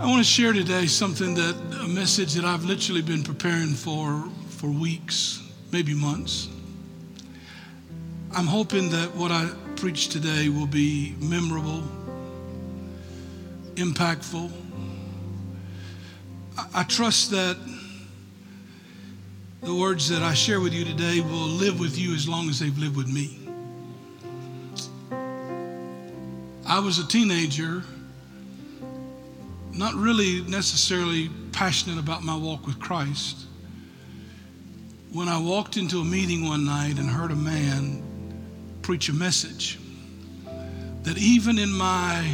I want to share today something that a message that I've literally been preparing for for weeks, maybe months. I'm hoping that what I preach today will be memorable, impactful. I, I trust that the words that I share with you today will live with you as long as they've lived with me. I was a teenager, not really necessarily passionate about my walk with Christ. When I walked into a meeting one night and heard a man preach a message that even in my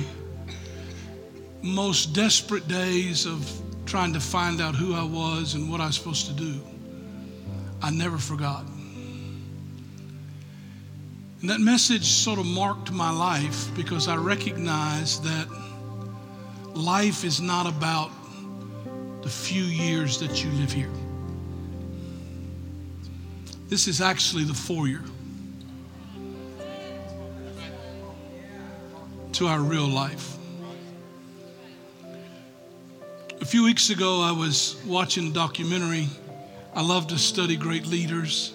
most desperate days of trying to find out who I was and what I was supposed to do, I never forgot. And that message sort of marked my life because I recognized that life is not about the few years that you live here. This is actually the foyer to our real life. A few weeks ago, I was watching a documentary I love to study great leaders.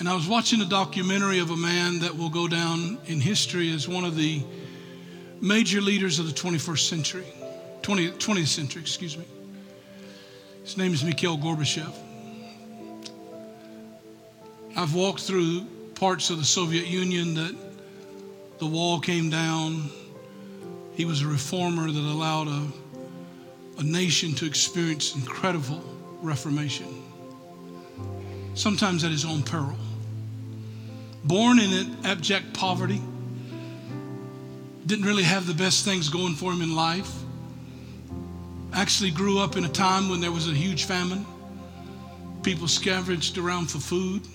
And I was watching a documentary of a man that will go down in history as one of the major leaders of the 21st century, 20, 20th century, excuse me. His name is Mikhail Gorbachev. I've walked through parts of the Soviet Union that the wall came down. He was a reformer that allowed a, a nation to experience incredible reformation sometimes at his own peril. Born in abject poverty, didn't really have the best things going for him in life. Actually, grew up in a time when there was a huge famine. People scavenged around for food.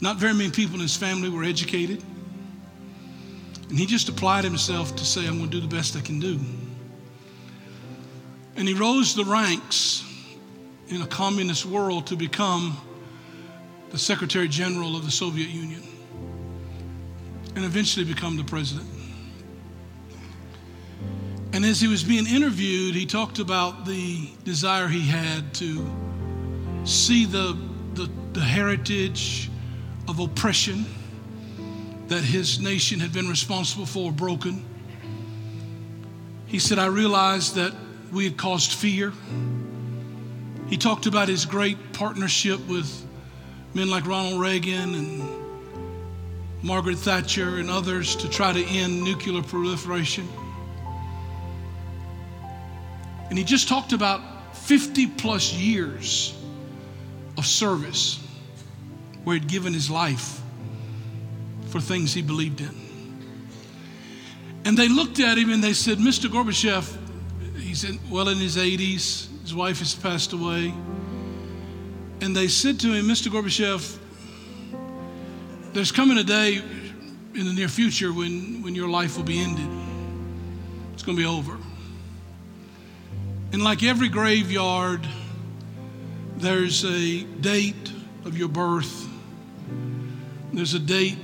Not very many people in his family were educated. And he just applied himself to say, I'm going to do the best I can do. And he rose the ranks in a communist world to become the Secretary General of the Soviet Union and eventually become the president. And as he was being interviewed, he talked about the desire he had to see the, the, the heritage of oppression that his nation had been responsible for broken. He said, I realized that we had caused fear he talked about his great partnership with men like Ronald Reagan and Margaret Thatcher and others to try to end nuclear proliferation. And he just talked about 50 plus years of service where he'd given his life for things he believed in. And they looked at him and they said, Mr. Gorbachev, he's in, well in his 80s, his wife has passed away. And they said to him, Mr. Gorbachev, there's coming a day in the near future when, when your life will be ended. It's going to be over. And like every graveyard, there's a date of your birth, there's a date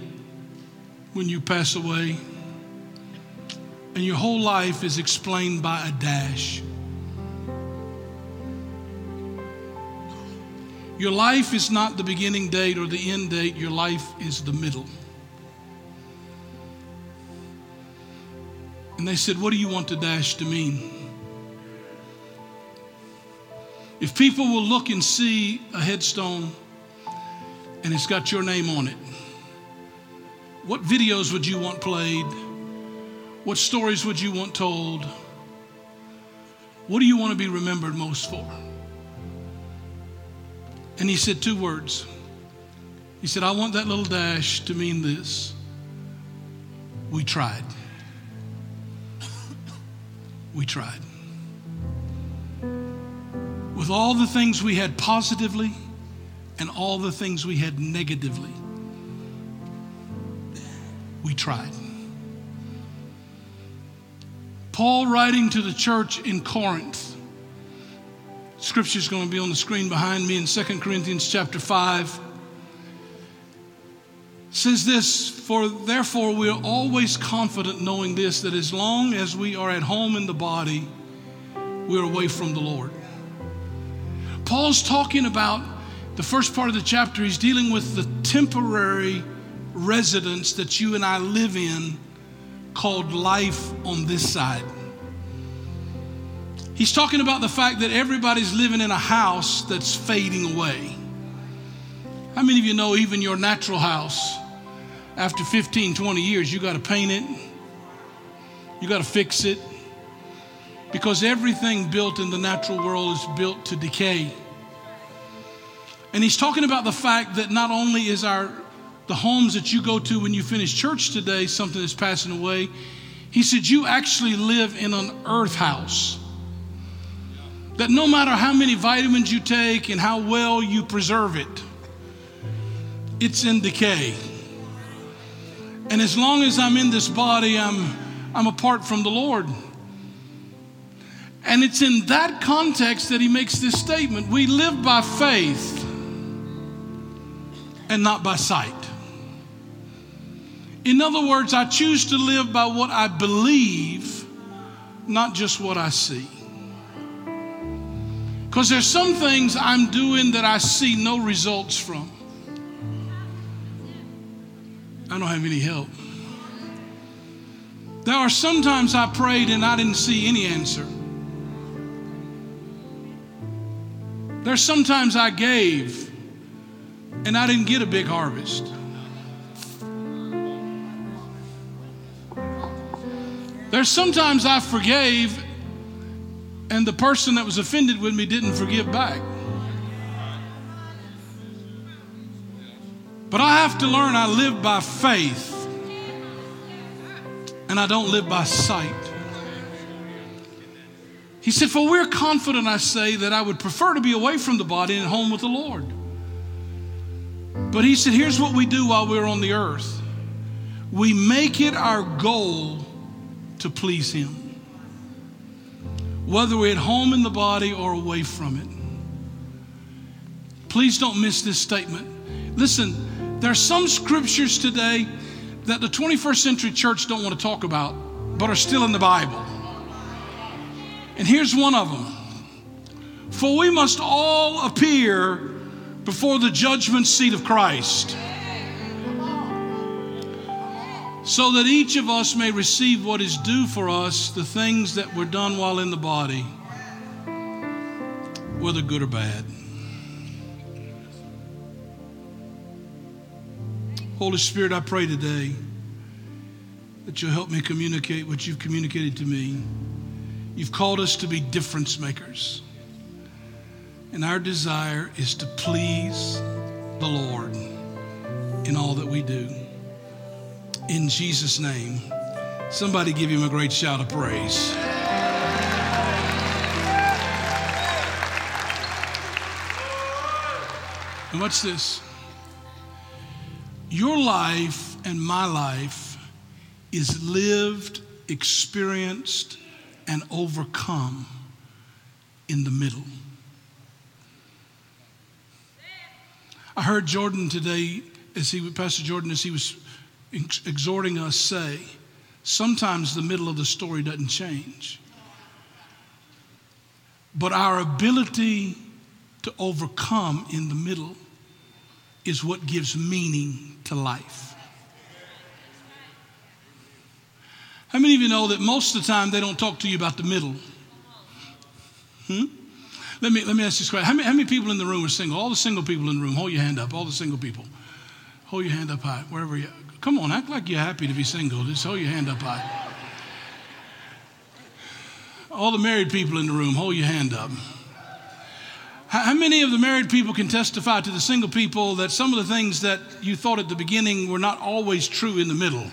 when you pass away, and your whole life is explained by a dash. Your life is not the beginning date or the end date, your life is the middle. And they said, What do you want the dash to mean? If people will look and see a headstone and it's got your name on it, what videos would you want played? What stories would you want told? What do you want to be remembered most for? And he said two words. He said, I want that little dash to mean this. We tried. We tried. With all the things we had positively and all the things we had negatively, we tried. Paul, writing to the church in Corinth, Scripture is going to be on the screen behind me in 2 Corinthians chapter 5. says this, for therefore we are always confident knowing this, that as long as we are at home in the body, we're away from the Lord. Paul's talking about the first part of the chapter, he's dealing with the temporary residence that you and I live in called life on this side. He's talking about the fact that everybody's living in a house that's fading away. How many of you know even your natural house, after 15, 20 years, you got to paint it, you got to fix it, because everything built in the natural world is built to decay. And he's talking about the fact that not only is our the homes that you go to when you finish church today something that's passing away, he said you actually live in an earth house. That no matter how many vitamins you take and how well you preserve it, it's in decay. And as long as I'm in this body, I'm, I'm apart from the Lord. And it's in that context that he makes this statement we live by faith and not by sight. In other words, I choose to live by what I believe, not just what I see. Because there's some things I'm doing that I see no results from. I don't have any help. There are sometimes I prayed and I didn't see any answer. There's sometimes I gave and I didn't get a big harvest. There's sometimes I forgave and the person that was offended with me didn't forgive back. But I have to learn I live by faith and I don't live by sight. He said, For we're confident, I say, that I would prefer to be away from the body and home with the Lord. But he said, Here's what we do while we're on the earth we make it our goal to please him, whether we're at home in the body or away from it. Please don't miss this statement. Listen, there are some scriptures today that the 21st century church don't want to talk about, but are still in the Bible. And here's one of them For we must all appear before the judgment seat of Christ, so that each of us may receive what is due for us, the things that were done while in the body, whether good or bad. Holy Spirit, I pray today that you'll help me communicate what you've communicated to me. You've called us to be difference makers. And our desire is to please the Lord in all that we do. In Jesus' name, somebody give him a great shout of praise. And what's this? Your life and my life is lived, experienced, and overcome in the middle. I heard Jordan today, as he, Pastor Jordan, as he was exhorting us, say, sometimes the middle of the story doesn't change. But our ability to overcome in the middle is what gives meaning to life. How many of you know that most of the time they don't talk to you about the middle? Hmm? Let me, let me ask you this question. How many, how many people in the room are single? All the single people in the room, hold your hand up. All the single people. Hold your hand up high, wherever you Come on, act like you're happy to be single. Just hold your hand up high. All the married people in the room, hold your hand up. How many of the married people can testify to the single people that some of the things that you thought at the beginning were not always true in the middle?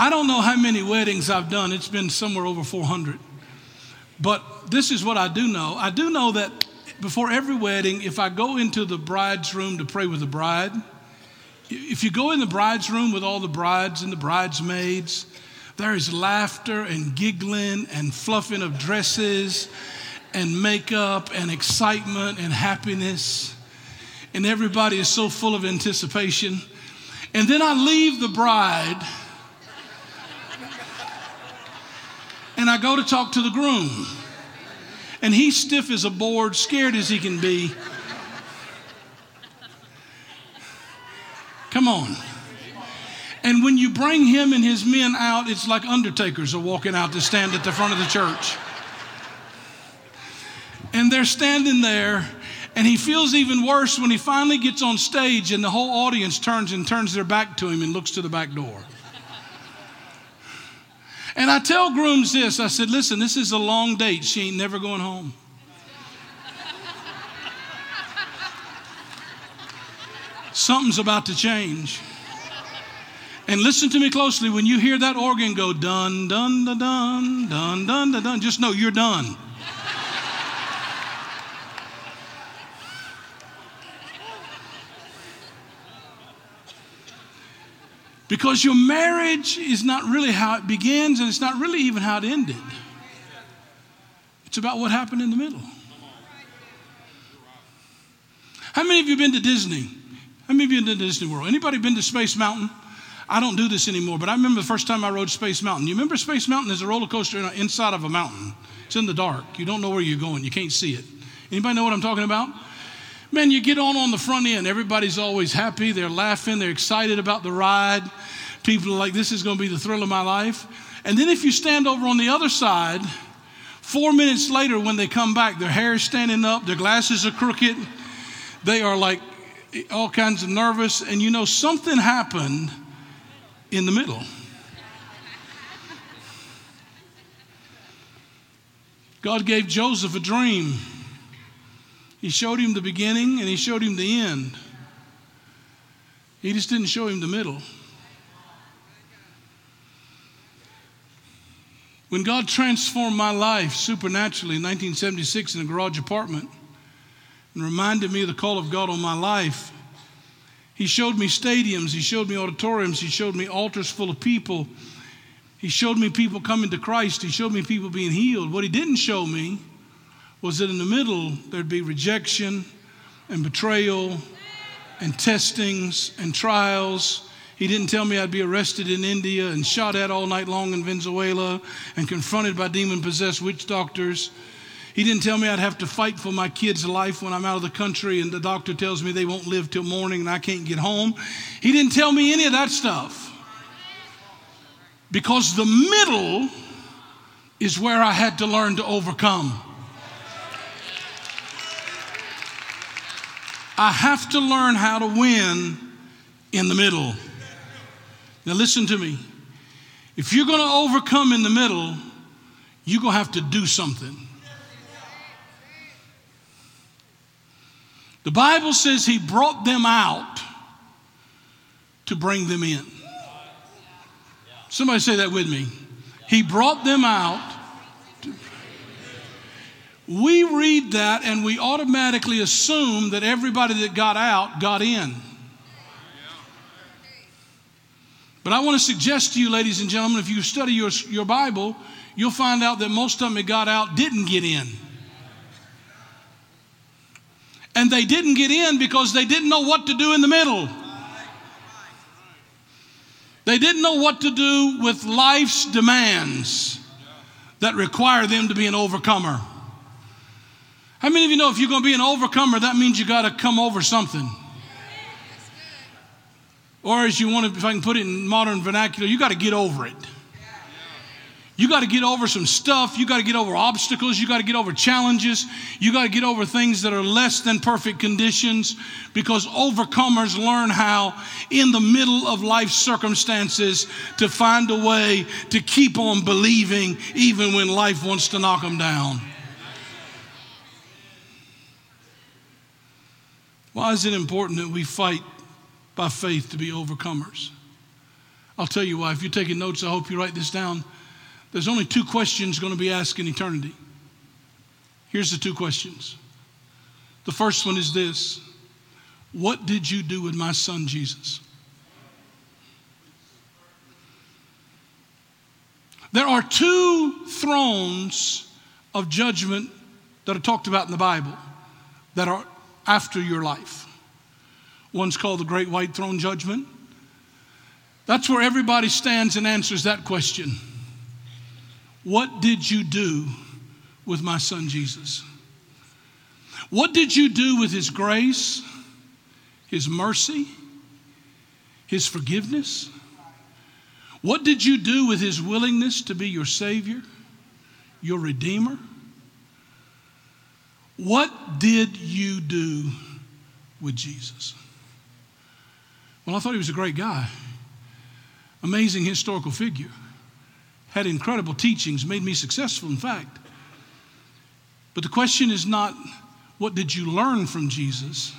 I don't know how many weddings I've done. It's been somewhere over 400. But this is what I do know. I do know that before every wedding, if I go into the bride's room to pray with the bride, if you go in the bride's room with all the brides and the bridesmaids, there is laughter and giggling and fluffing of dresses and makeup and excitement and happiness. And everybody is so full of anticipation. And then I leave the bride and I go to talk to the groom. And he's stiff as a board, scared as he can be. Come on. And when you bring him and his men out, it's like undertakers are walking out to stand at the front of the church. And they're standing there, and he feels even worse when he finally gets on stage and the whole audience turns and turns their back to him and looks to the back door. And I tell grooms this I said, listen, this is a long date. She ain't never going home. Something's about to change. And listen to me closely. When you hear that organ go dun, dun, dun, dun, dun, dun, dun, dun, just know you're done. Because your marriage is not really how it begins, and it's not really even how it ended. It's about what happened in the middle. How many of you been to Disney? How many of you been to Disney World? Anybody been to Space Mountain? I don't do this anymore, but I remember the first time I rode Space Mountain. You remember Space Mountain is a roller coaster inside of a mountain. It's in the dark. You don't know where you're going. You can't see it. Anybody know what I'm talking about? Man, you get on on the front end. Everybody's always happy. They're laughing. They're excited about the ride. People are like, this is going to be the thrill of my life. And then if you stand over on the other side, four minutes later, when they come back, their hair is standing up, their glasses are crooked. They are like all kinds of nervous. And you know, something happened in the middle. God gave Joseph a dream. He showed him the beginning and he showed him the end. He just didn't show him the middle. When God transformed my life supernaturally in 1976 in a garage apartment and reminded me of the call of God on my life, He showed me stadiums, He showed me auditoriums, He showed me altars full of people. He showed me people coming to Christ, He showed me people being healed. What He didn't show me was that in the middle there'd be rejection and betrayal and testings and trials. He didn't tell me I'd be arrested in India and shot at all night long in Venezuela and confronted by demon possessed witch doctors. He didn't tell me I'd have to fight for my kids' life when I'm out of the country and the doctor tells me they won't live till morning and I can't get home. He didn't tell me any of that stuff. Because the middle is where I had to learn to overcome. I have to learn how to win in the middle. Now, listen to me. If you're going to overcome in the middle, you're going to have to do something. The Bible says he brought them out to bring them in. Somebody say that with me. He brought them out we read that and we automatically assume that everybody that got out got in. But I want to suggest to you, ladies and gentlemen, if you study your, your Bible, you'll find out that most of them that got out didn't get in. And they didn't get in because they didn't know what to do in the middle. They didn't know what to do with life's demands that require them to be an overcomer. How many of you know if you're going to be an overcomer, that means you got to come over something? Or as you want to, if I can put it in modern vernacular, you got to get over it. You got to get over some stuff. You got to get over obstacles. You got to get over challenges. You got to get over things that are less than perfect conditions because overcomers learn how, in the middle of life circumstances, to find a way to keep on believing even when life wants to knock them down. Why is it important that we fight by faith to be overcomers? I'll tell you why. If you're taking notes, I hope you write this down. There's only two questions going to be asked in eternity. Here's the two questions. The first one is this What did you do with my son Jesus? There are two thrones of judgment that are talked about in the Bible that are after your life. One's called the Great White Throne Judgment, That's where everybody stands and answers that question. What did you do with my son Jesus? What did you do with his grace, his mercy, his forgiveness? What did you do with his willingness to be your Savior, your Redeemer? What did you do with Jesus? Well, I thought he was a great guy, amazing historical figure, had incredible teachings, made me successful, in fact. But the question is not, what did you learn from Jesus?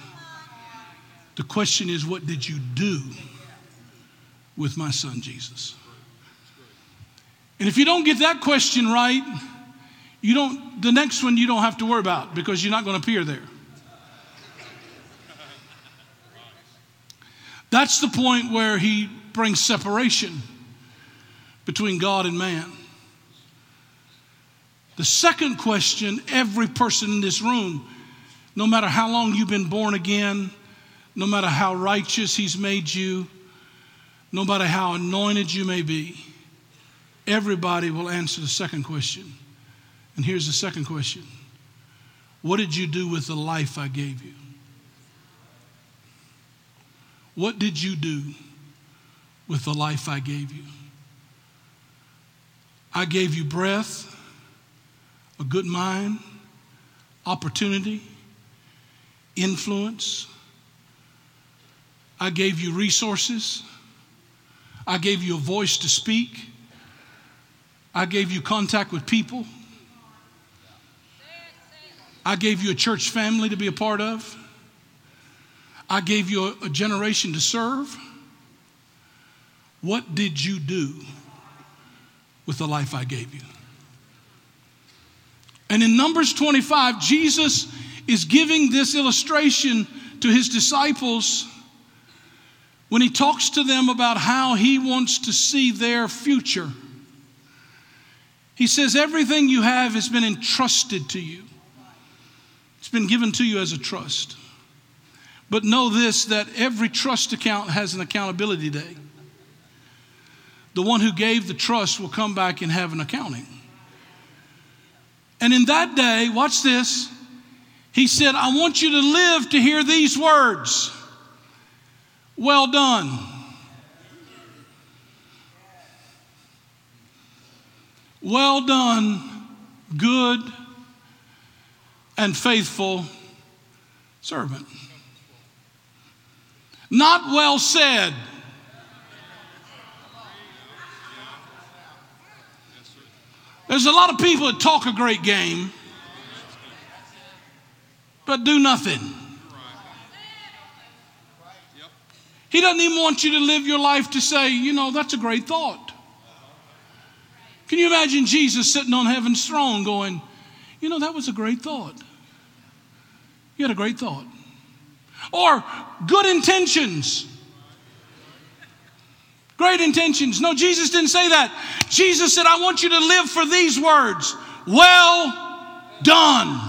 The question is, what did you do with my son Jesus? And if you don't get that question right, you don't the next one you don't have to worry about because you're not going to appear there. That's the point where he brings separation between God and man. The second question every person in this room, no matter how long you've been born again, no matter how righteous he's made you, no matter how anointed you may be, everybody will answer the second question. And here's the second question What did you do with the life I gave you? What did you do with the life I gave you? I gave you breath, a good mind, opportunity, influence. I gave you resources. I gave you a voice to speak. I gave you contact with people. I gave you a church family to be a part of. I gave you a, a generation to serve. What did you do with the life I gave you? And in Numbers 25, Jesus is giving this illustration to his disciples when he talks to them about how he wants to see their future. He says, Everything you have has been entrusted to you, it's been given to you as a trust. But know this that every trust account has an accountability day. The one who gave the trust will come back and have an accounting. And in that day, watch this, he said, I want you to live to hear these words Well done. Well done, good and faithful servant. Not well said. There's a lot of people that talk a great game, but do nothing. He doesn't even want you to live your life to say, you know, that's a great thought. Can you imagine Jesus sitting on heaven's throne going, you know, that was a great thought? You had a great thought. Or good intentions. Great intentions. No, Jesus didn't say that. Jesus said, I want you to live for these words Well done.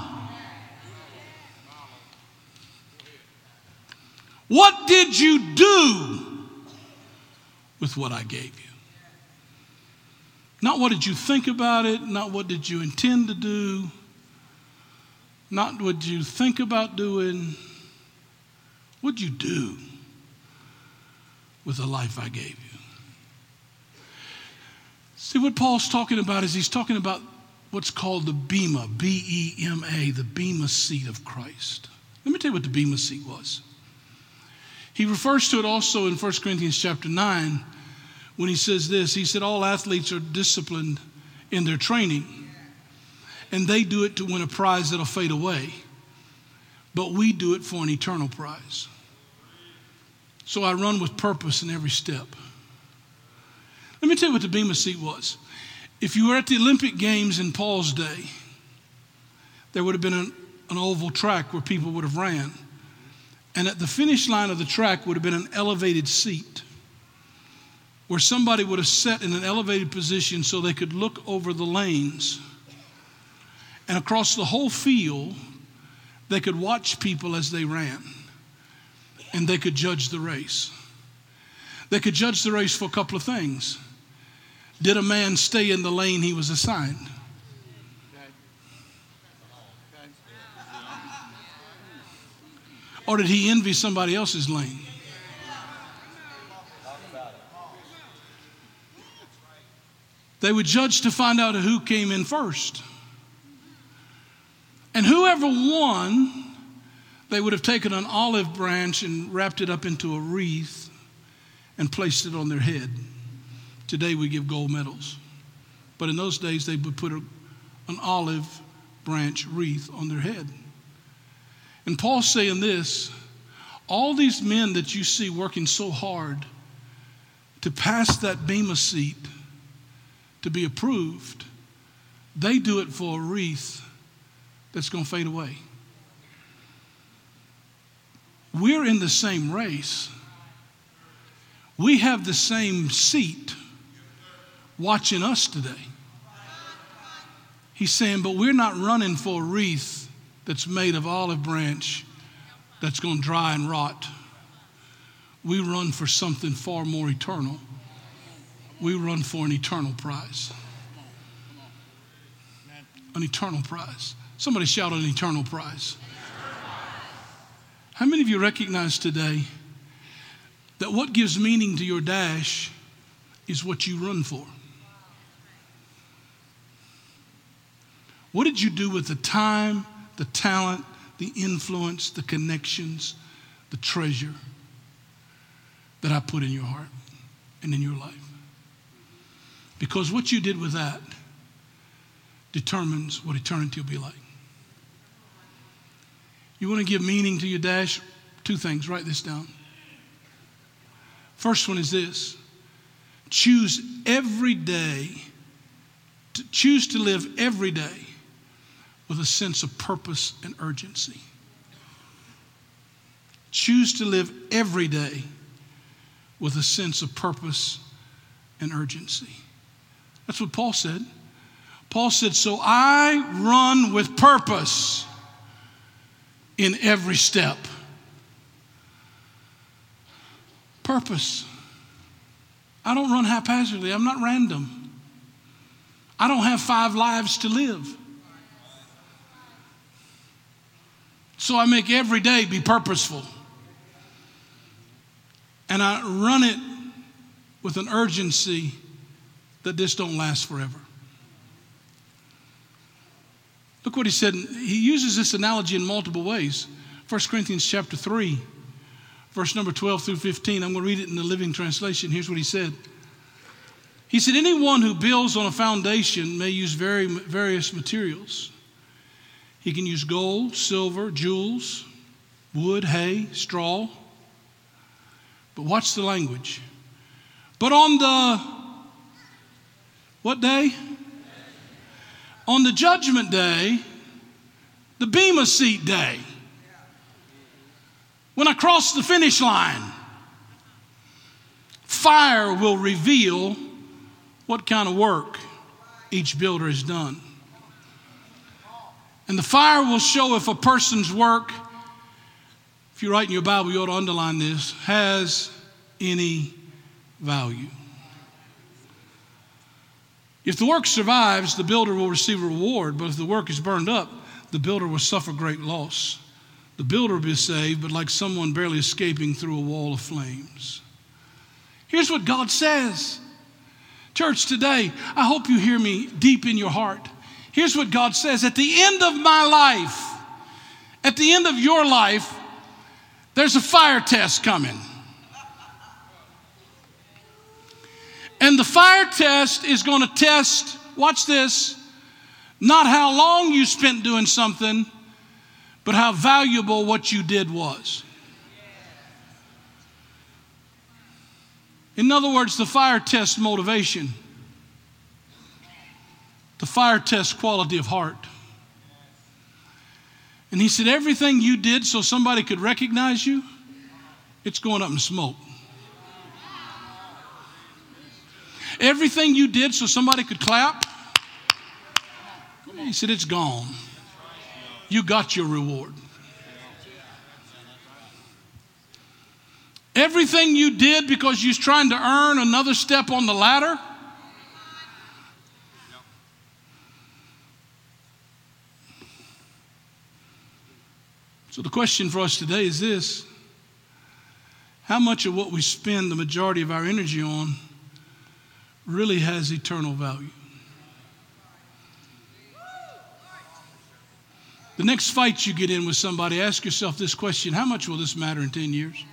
What did you do with what I gave you? Not what did you think about it, not what did you intend to do, not what you think about doing. What'd you do with the life I gave you? See, what Paul's talking about is he's talking about what's called the Bema, B E M A, the Bema seat of Christ. Let me tell you what the Bema seat was. He refers to it also in 1 Corinthians chapter 9 when he says this. He said, All athletes are disciplined in their training, and they do it to win a prize that'll fade away, but we do it for an eternal prize. So I run with purpose in every step. Let me tell you what the Bema seat was. If you were at the Olympic Games in Paul's day, there would have been an, an oval track where people would have ran. And at the finish line of the track would have been an elevated seat where somebody would have sat in an elevated position so they could look over the lanes. And across the whole field, they could watch people as they ran and they could judge the race. They could judge the race for a couple of things. Did a man stay in the lane he was assigned? Or did he envy somebody else's lane? They would judge to find out who came in first. And whoever won, they would have taken an olive branch and wrapped it up into a wreath and placed it on their head. Today we give gold medals. But in those days, they would put a, an olive branch wreath on their head. And Paul's saying this all these men that you see working so hard to pass that Bema seat to be approved, they do it for a wreath that's going to fade away. We're in the same race. We have the same seat watching us today. He's saying, but we're not running for a wreath that's made of olive branch that's going to dry and rot. We run for something far more eternal. We run for an eternal prize. An eternal prize. Somebody shout an eternal prize. How many of you recognize today that what gives meaning to your dash is what you run for? What did you do with the time, the talent, the influence, the connections, the treasure that I put in your heart and in your life? Because what you did with that determines what eternity will be like. You want to give meaning to your dash? Two things. Write this down. First one is this choose every day, to choose to live every day with a sense of purpose and urgency. Choose to live every day with a sense of purpose and urgency. That's what Paul said. Paul said, So I run with purpose in every step. Purpose. I don't run haphazardly, I'm not random. I don't have five lives to live. So I make every day be purposeful. And I run it with an urgency that this don't last forever. Look what he said. He uses this analogy in multiple ways. 1 Corinthians chapter 3, verse number 12 through 15. I'm going to read it in the Living Translation. Here's what he said. He said, Anyone who builds on a foundation may use very, various materials. He can use gold, silver, jewels, wood, hay, straw. But watch the language. But on the what day? On the judgment day, the Bema seat day, when I cross the finish line, fire will reveal what kind of work each builder has done. And the fire will show if a person's work, if you're writing your Bible, you ought to underline this, has any value. If the work survives, the builder will receive a reward, but if the work is burned up, the builder will suffer great loss. The builder will be saved, but like someone barely escaping through a wall of flames. Here's what God says. Church, today, I hope you hear me deep in your heart. Here's what God says At the end of my life, at the end of your life, there's a fire test coming. And the fire test is going to test, watch this, not how long you spent doing something, but how valuable what you did was. In other words, the fire test motivation, the fire test quality of heart. And he said, Everything you did so somebody could recognize you, it's going up in smoke. Everything you did so somebody could clap, he said, It's gone. You got your reward. everything you did because you was trying to earn another step on the ladder? So the question for us today is this How much of what we spend the majority of our energy on really has eternal value? The next fight you get in with somebody, ask yourself this question How much will this matter in 10 years?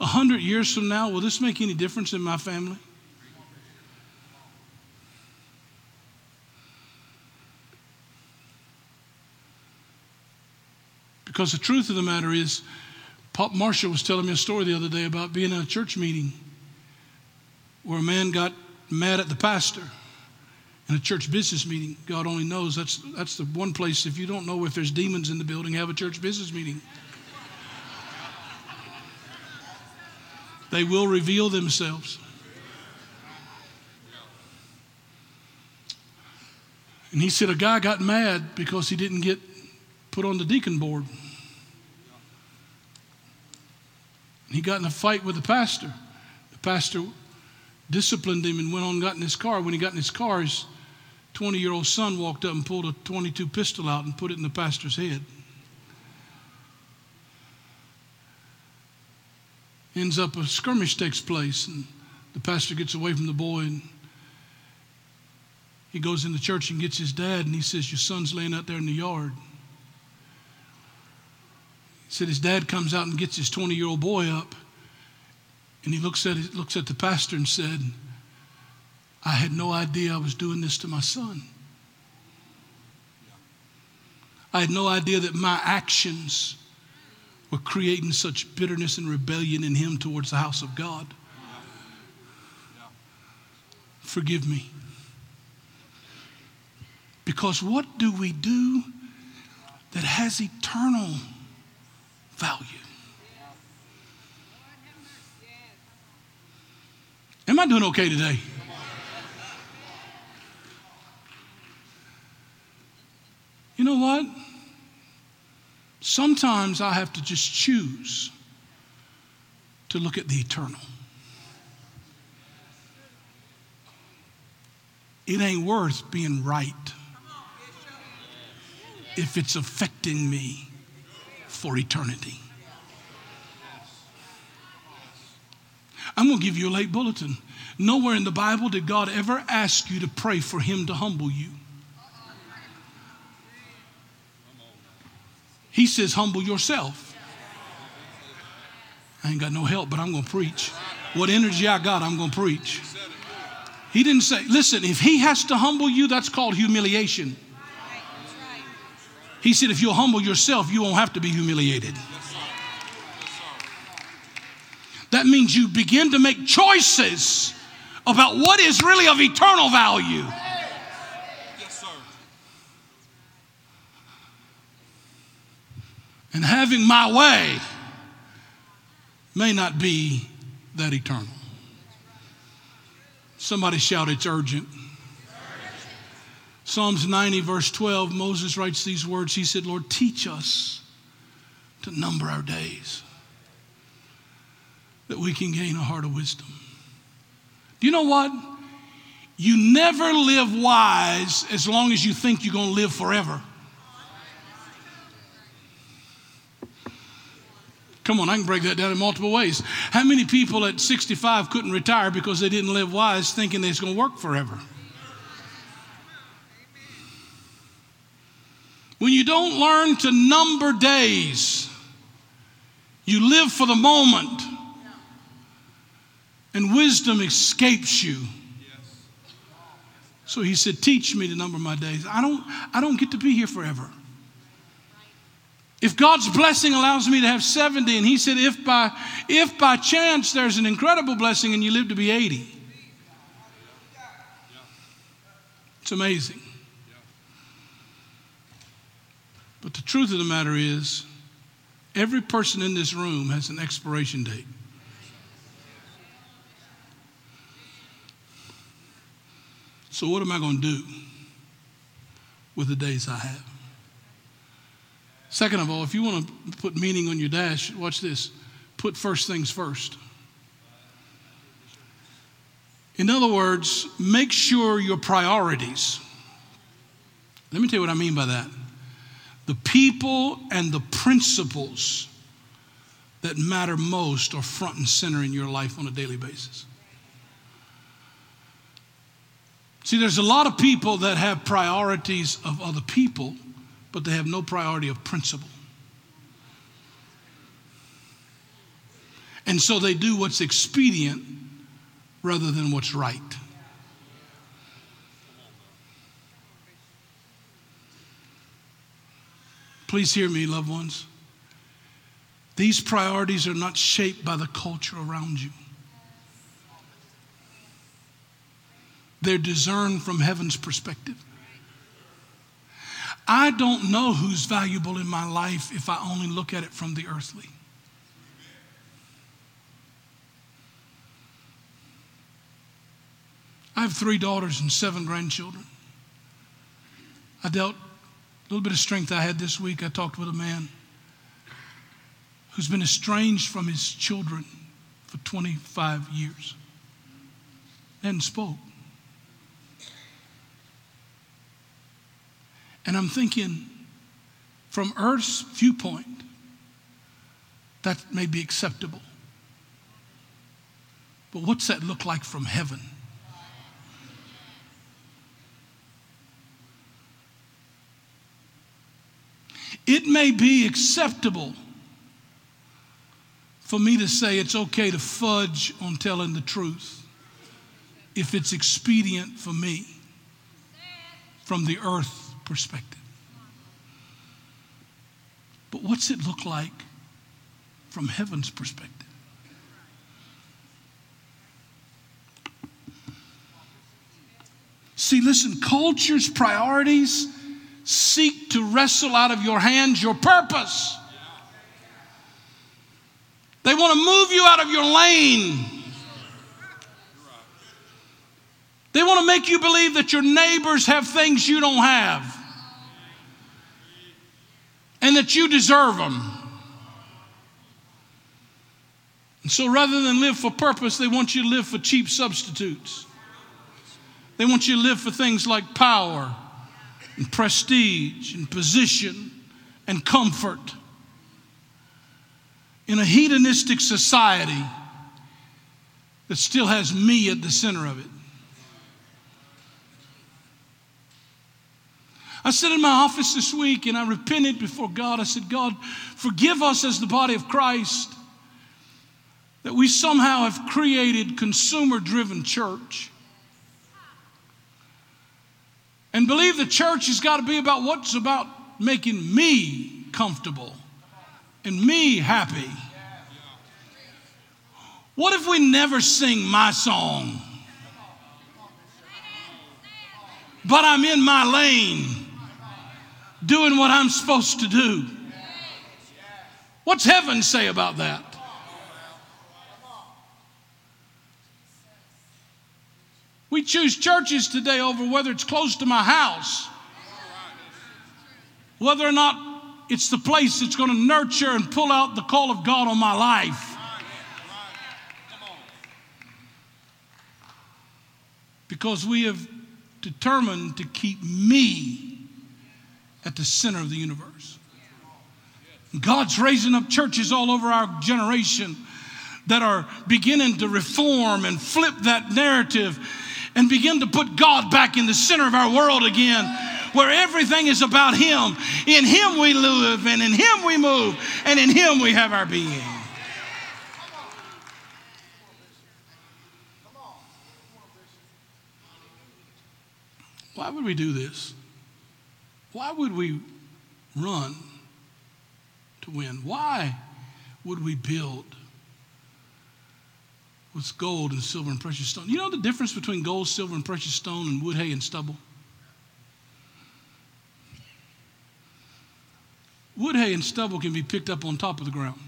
A hundred years from now, will this make any difference in my family? Because the truth of the matter is, Pop Marshall was telling me a story the other day about being in a church meeting where a man got mad at the pastor in a church business meeting. God only knows that's, that's the one place, if you don't know if there's demons in the building, have a church business meeting. they will reveal themselves. And he said a guy got mad because he didn't get put on the deacon board. He got in a fight with the pastor. The pastor disciplined him and went on and got in his car. When he got in his car, his 20 year old son walked up and pulled a 22 pistol out and put it in the pastor's head. Ends up a skirmish takes place, and the pastor gets away from the boy and he goes in the church and gets his dad, and he says, Your son's laying out there in the yard said his dad comes out and gets his 20 year old boy up, and he looks at, looks at the pastor and said, I had no idea I was doing this to my son. I had no idea that my actions were creating such bitterness and rebellion in him towards the house of God. Forgive me. Because what do we do that has eternal value. Am I doing okay today? You know what? Sometimes I have to just choose to look at the eternal. It ain't worth being right if it's affecting me for eternity. I'm going to give you a late bulletin. Nowhere in the Bible did God ever ask you to pray for Him to humble you. He says, humble yourself. I ain't got no help, but I'm going to preach. What energy I got, I'm going to preach. He didn't say, listen, if He has to humble you, that's called humiliation. He said, if you'll humble yourself, you won't have to be humiliated. That means you begin to make choices about what is really of eternal value. And having my way may not be that eternal. Somebody shout, it's urgent. Psalms 90, verse 12, Moses writes these words. He said, Lord, teach us to number our days that we can gain a heart of wisdom. Do you know what? You never live wise as long as you think you're going to live forever. Come on, I can break that down in multiple ways. How many people at 65 couldn't retire because they didn't live wise thinking they're going to work forever? When you don't learn to number days, you live for the moment, and wisdom escapes you. So he said, Teach me to number my days. I don't, I don't get to be here forever. If God's blessing allows me to have 70, and he said, if by, if by chance there's an incredible blessing and you live to be 80, it's amazing. But the truth of the matter is, every person in this room has an expiration date. So, what am I going to do with the days I have? Second of all, if you want to put meaning on your dash, watch this. Put first things first. In other words, make sure your priorities. Let me tell you what I mean by that. The people and the principles that matter most are front and center in your life on a daily basis. See, there's a lot of people that have priorities of other people, but they have no priority of principle. And so they do what's expedient rather than what's right. Please hear me, loved ones. These priorities are not shaped by the culture around you. They're discerned from heaven's perspective. I don't know who's valuable in my life if I only look at it from the earthly. I have three daughters and seven grandchildren. I dealt little bit of strength I had this week. I talked with a man who's been estranged from his children for 25 years and spoke. And I'm thinking, from earth's viewpoint, that may be acceptable. But what's that look like from heaven? It may be acceptable for me to say it's okay to fudge on telling the truth if it's expedient for me from the earth perspective. But what's it look like from heaven's perspective? See, listen, culture's priorities seek to wrestle out of your hands your purpose. They want to move you out of your lane. They want to make you believe that your neighbors have things you don't have and that you deserve them. And so rather than live for purpose, they want you to live for cheap substitutes. They want you to live for things like power and prestige and position and comfort. In a hedonistic society that still has me at the center of it. I sat in my office this week and I repented before God. I said, God, forgive us as the body of Christ that we somehow have created consumer driven church and believe the church has got to be about what's about making me comfortable and me happy. What if we never sing my song? But I'm in my lane doing what I'm supposed to do. What's heaven say about that? We choose churches today over whether it's close to my house, whether or not it's the place that's going to nurture and pull out the call of God on my life. Because we have determined to keep me at the center of the universe. God's raising up churches all over our generation that are beginning to reform and flip that narrative and begin to put God back in the center of our world again, where everything is about Him. In Him we live, and in Him we move, and in Him we have our being. Why would we do this? Why would we run to win? Why would we build? With gold and silver and precious stone. You know the difference between gold, silver, and precious stone and wood, hay, and stubble? Wood, hay, and stubble can be picked up on top of the ground.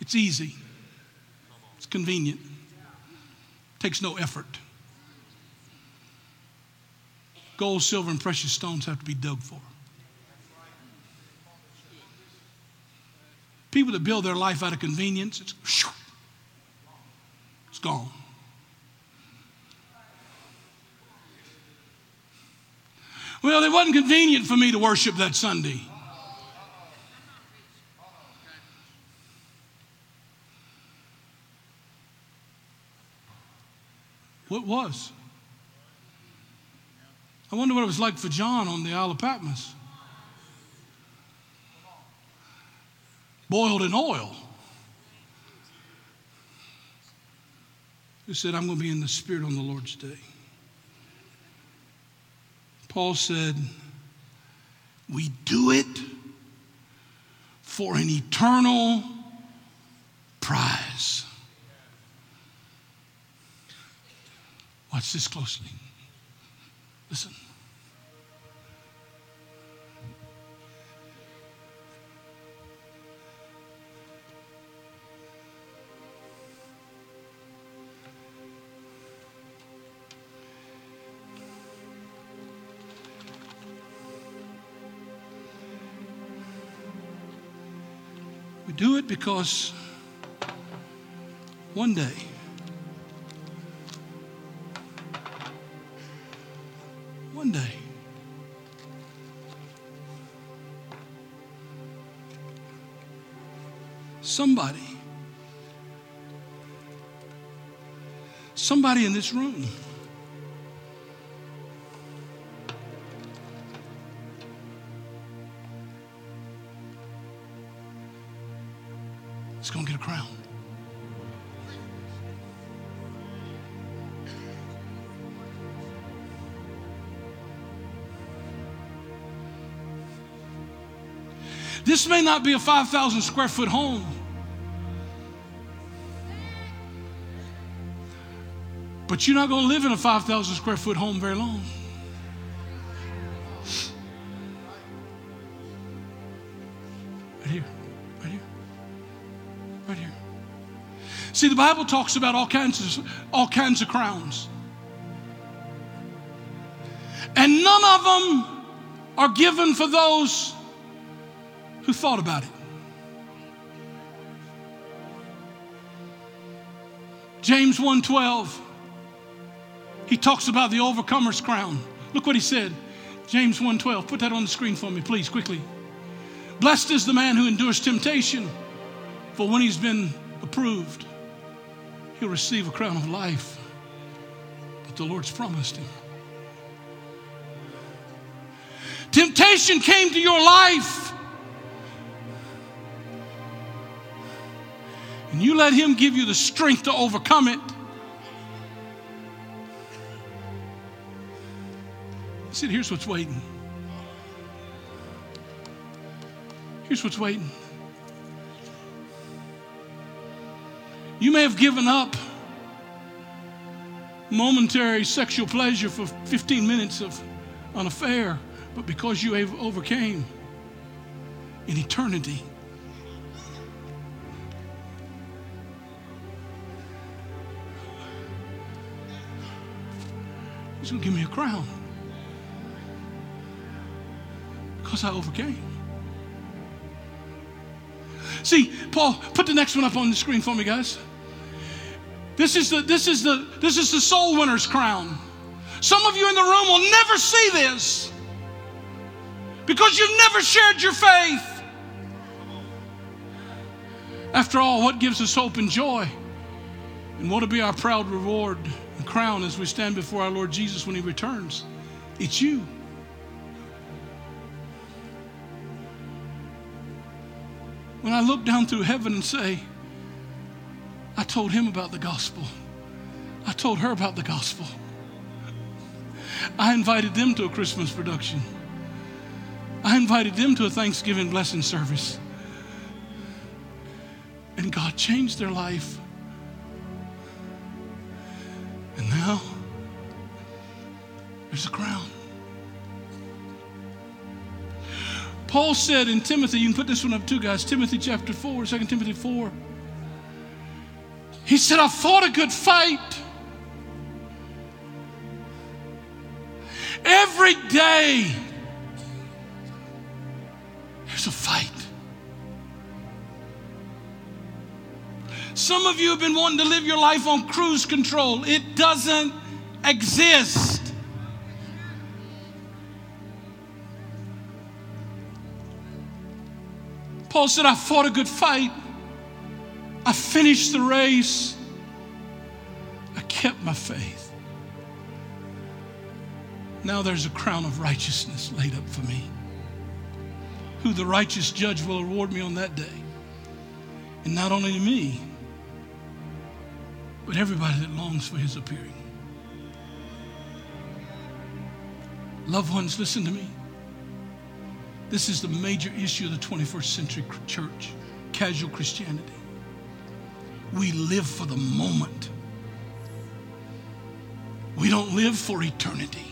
It's easy, it's convenient, takes no effort. Gold, silver, and precious stones have to be dug for. People that build their life out of convenience, it's, it's gone. Well, it wasn't convenient for me to worship that Sunday. What was? I wonder what it was like for John on the Isle of Patmos. Boiled in oil. Who said, I'm going to be in the Spirit on the Lord's day. Paul said, We do it for an eternal prize. Watch this closely. Listen. Do it because one day one day. Somebody, somebody in this room This may not be a 5,000 square foot home. But you're not going to live in a 5,000 square foot home very long. Right here, right here, right here. See, the Bible talks about all kinds of, all kinds of crowns. And none of them are given for those who thought about it. James 1:12 He talks about the overcomer's crown. Look what he said. James 1:12. Put that on the screen for me, please, quickly. Blessed is the man who endures temptation, for when he's been approved, he'll receive a crown of life that the Lord's promised him. Temptation came to your life and you let Him give you the strength to overcome it, He said, Here's what's waiting. Here's what's waiting. You may have given up momentary sexual pleasure for 15 minutes of an affair, but because you overcame in eternity, He's going to give me a crown because I overcame. See, Paul, put the next one up on the screen for me, guys. This is the this is the this is the soul winner's crown. Some of you in the room will never see this because you've never shared your faith. After all, what gives us hope and joy? And what will be our proud reward? Crown as we stand before our Lord Jesus when He returns. It's you. When I look down through heaven and say, I told him about the gospel, I told her about the gospel. I invited them to a Christmas production. I invited them to a Thanksgiving blessing service. And God changed their life. Paul said in Timothy, you can put this one up too, guys. Timothy chapter 4, 2 Timothy 4. He said, I fought a good fight. Every day, there's a fight. Some of you have been wanting to live your life on cruise control. It doesn't exist. Paul said, I fought a good fight. I finished the race. I kept my faith. Now there's a crown of righteousness laid up for me, who the righteous judge will award me on that day. And not only to me, but everybody that longs for his appearing. Loved ones, listen to me. This is the major issue of the 21st century church casual Christianity. We live for the moment, we don't live for eternity.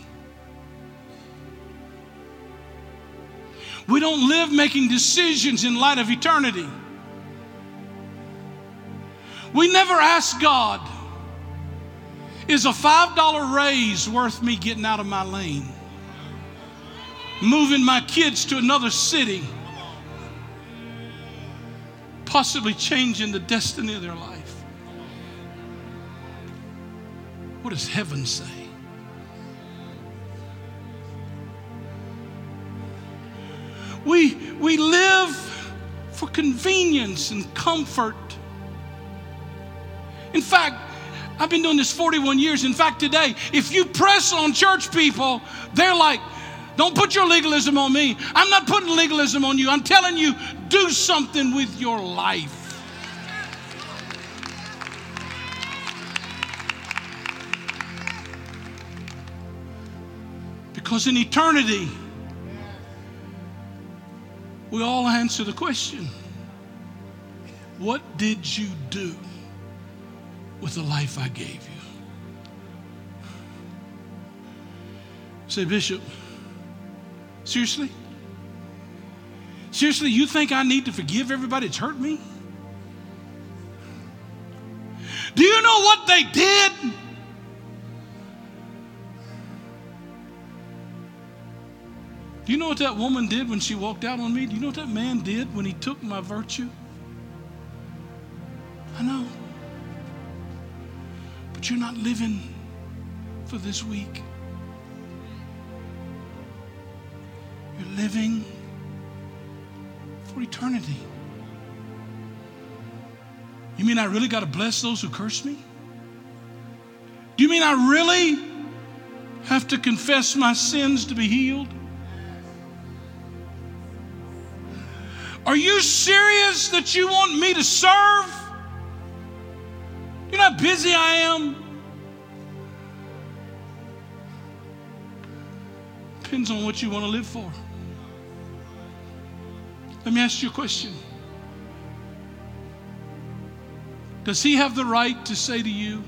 We don't live making decisions in light of eternity. We never ask God, is a $5 raise worth me getting out of my lane? Moving my kids to another city, possibly changing the destiny of their life. What does heaven say? We, we live for convenience and comfort. In fact, I've been doing this 41 years. In fact, today, if you press on church people, they're like, don't put your legalism on me. I'm not putting legalism on you. I'm telling you, do something with your life. Because in eternity, we all answer the question What did you do with the life I gave you? Say, Bishop, seriously? Seriously, you think I need to forgive everybody that's hurt me? Do you know what they did? Do you know what that woman did when she walked out on me? Do you know what that man did when he took my virtue? I know. But you're not living for this week. You're living for eternity. You mean I really got to bless those who curse me? Do you mean I really have to confess my sins to be healed? Are you serious that you want me to serve? You know how busy I am? Depends on what you want to live for. Let me ask you a question. Does he have the right to say to you,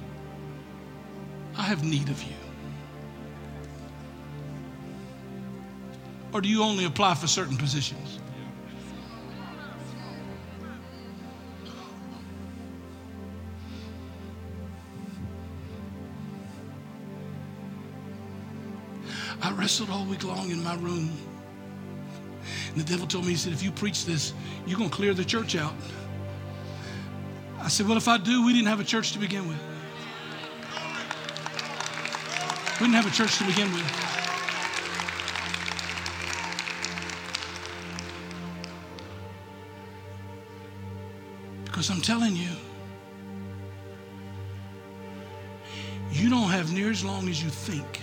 I have need of you? Or do you only apply for certain positions? I wrestled all week long in my room. And the devil told me, he said, if you preach this, you're going to clear the church out. I said, well, if I do, we didn't have a church to begin with. We didn't have a church to begin with. Because I'm telling you, you don't have near as long as you think.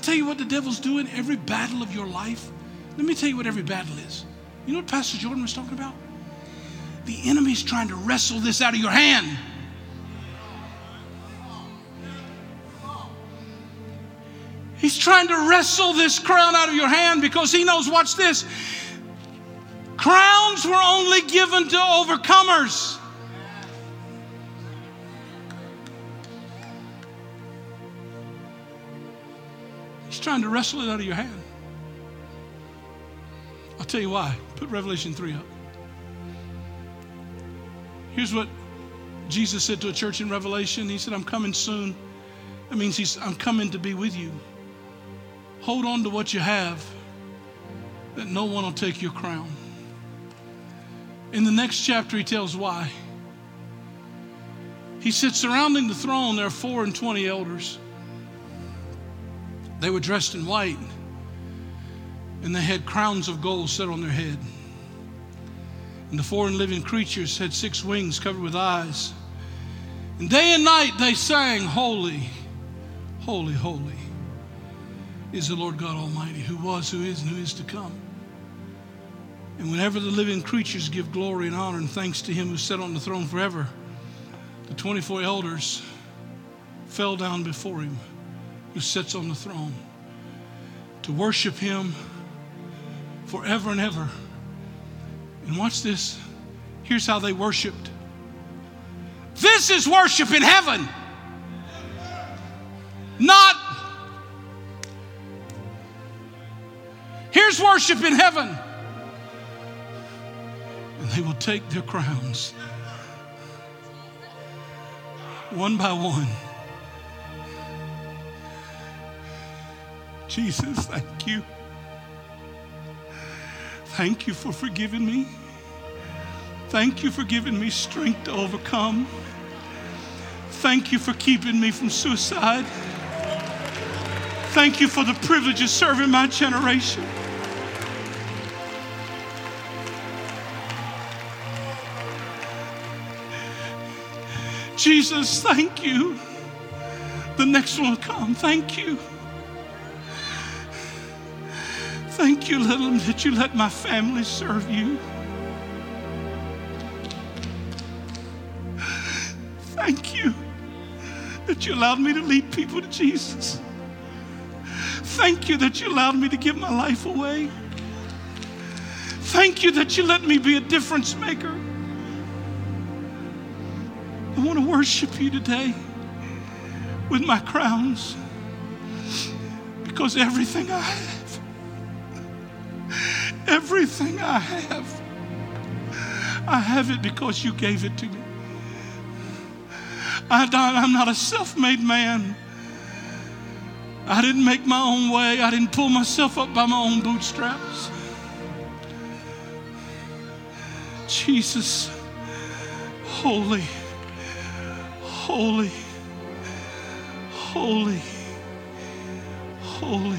Tell you what the devil's doing every battle of your life? Let me tell you what every battle is. You know what Pastor Jordan was talking about? The enemy's trying to wrestle this out of your hand. He's trying to wrestle this crown out of your hand because he knows, watch this. Crowns were only given to overcomers. Trying to wrestle it out of your hand. I'll tell you why. Put Revelation 3 up. Here's what Jesus said to a church in Revelation He said, I'm coming soon. That means he's, I'm coming to be with you. Hold on to what you have, that no one will take your crown. In the next chapter, he tells why. He said, surrounding the throne, there are four and twenty elders. They were dressed in white, and they had crowns of gold set on their head. And the four living creatures had six wings covered with eyes. And day and night they sang, Holy, holy, holy is the Lord God Almighty, who was, who is, and who is to come. And whenever the living creatures give glory and honor and thanks to him who sat on the throne forever, the 24 elders fell down before him who sits on the throne to worship him forever and ever. And watch this. Here's how they worshiped. This is worship in heaven. Not. Here's worship in heaven. And they will take their crowns one by one. Jesus, thank you. Thank you for forgiving me. Thank you for giving me strength to overcome. Thank you for keeping me from suicide. Thank you for the privilege of serving my generation. Jesus, thank you. The next one will come. Thank you. Thank you, little, that you let my family serve you. Thank you that you allowed me to lead people to Jesus. Thank you that you allowed me to give my life away. Thank you that you let me be a difference maker. I want to worship you today with my crowns because everything I everything I have, I have it because you gave it to me. I, I'm not a self made man. I didn't make my own way. I didn't pull myself up by my own bootstraps. Jesus, holy, holy, holy, holy.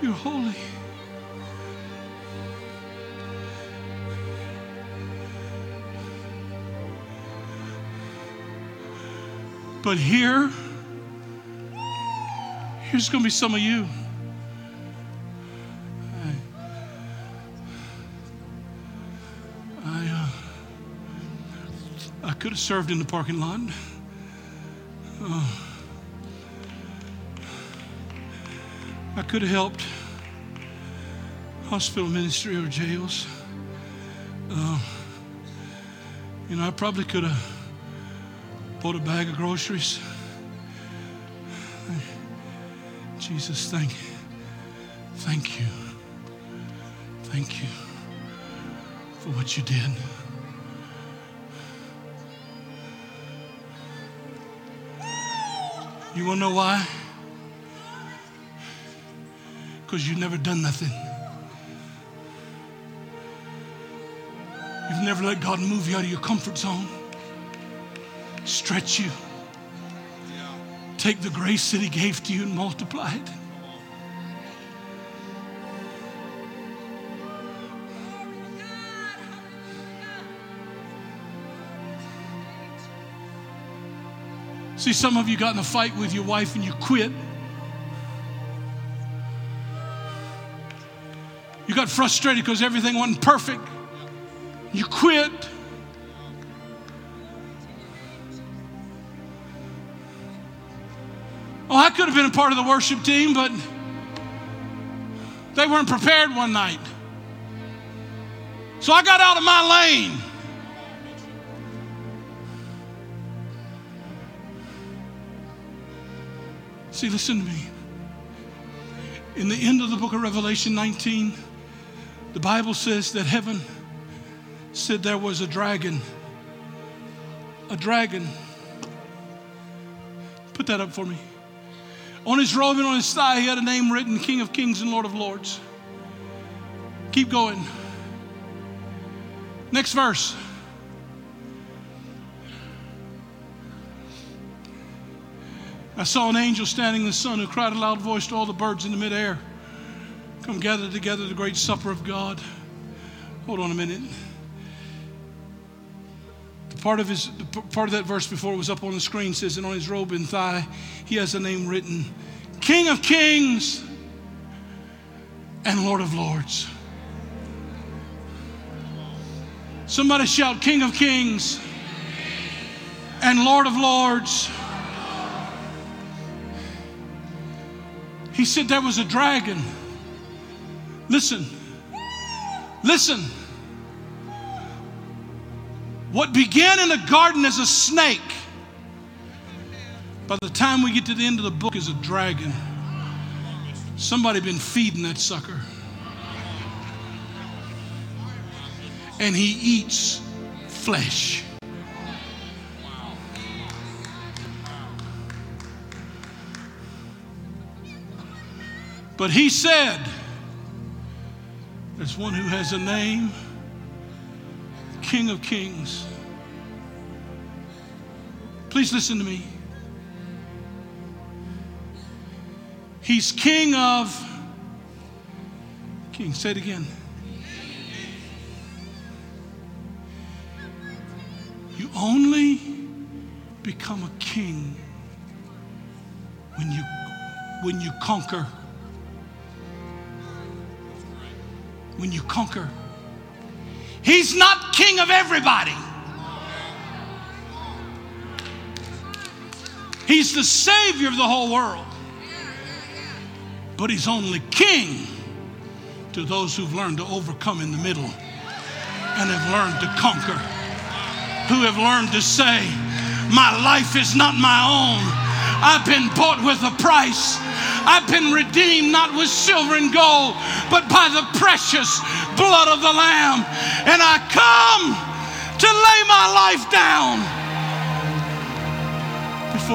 You're holy. But here, here's going to be some of you. I, uh, I could have served in the parking lot. Uh, I could have helped hospital ministry or jails. Uh, you know, I probably could have bought a bag of groceries. Jesus, thank you. Thank you. Thank you for what you did. You want to know why? Because you've never done nothing. You've never let God move you out of your comfort zone, stretch you, take the grace that He gave to you and multiply it. See, some of you got in a fight with your wife and you quit. You got frustrated because everything wasn't perfect. You quit. Been a part of the worship team, but they weren't prepared one night. So I got out of my lane. See, listen to me. In the end of the book of Revelation 19, the Bible says that heaven said there was a dragon. A dragon. Put that up for me. On his robe and on his thigh, he had a name written King of Kings and Lord of Lords. Keep going. Next verse. I saw an angel standing in the sun who cried a loud voice to all the birds in the midair Come gather together the great supper of God. Hold on a minute. Part of his part of that verse before it was up on the screen says, and on his robe and thigh, he has a name written, King of Kings and Lord of Lords. Somebody shout, King of Kings and Lord of Lords. He said there was a dragon. Listen, listen. What began in the garden as a snake, by the time we get to the end of the book, is a dragon. Somebody been feeding that sucker. And he eats flesh. But he said, There's one who has a name, King of Kings. Please listen to me. He's King of Kings. Say it again. You only become a king when you when you conquer when you conquer. He's not king of everybody. He's the savior of the whole world. But he's only king to those who've learned to overcome in the middle and have learned to conquer, who have learned to say, My life is not my own. I've been bought with a price. I've been redeemed not with silver and gold, but by the precious blood of the Lamb. And I come to lay my life down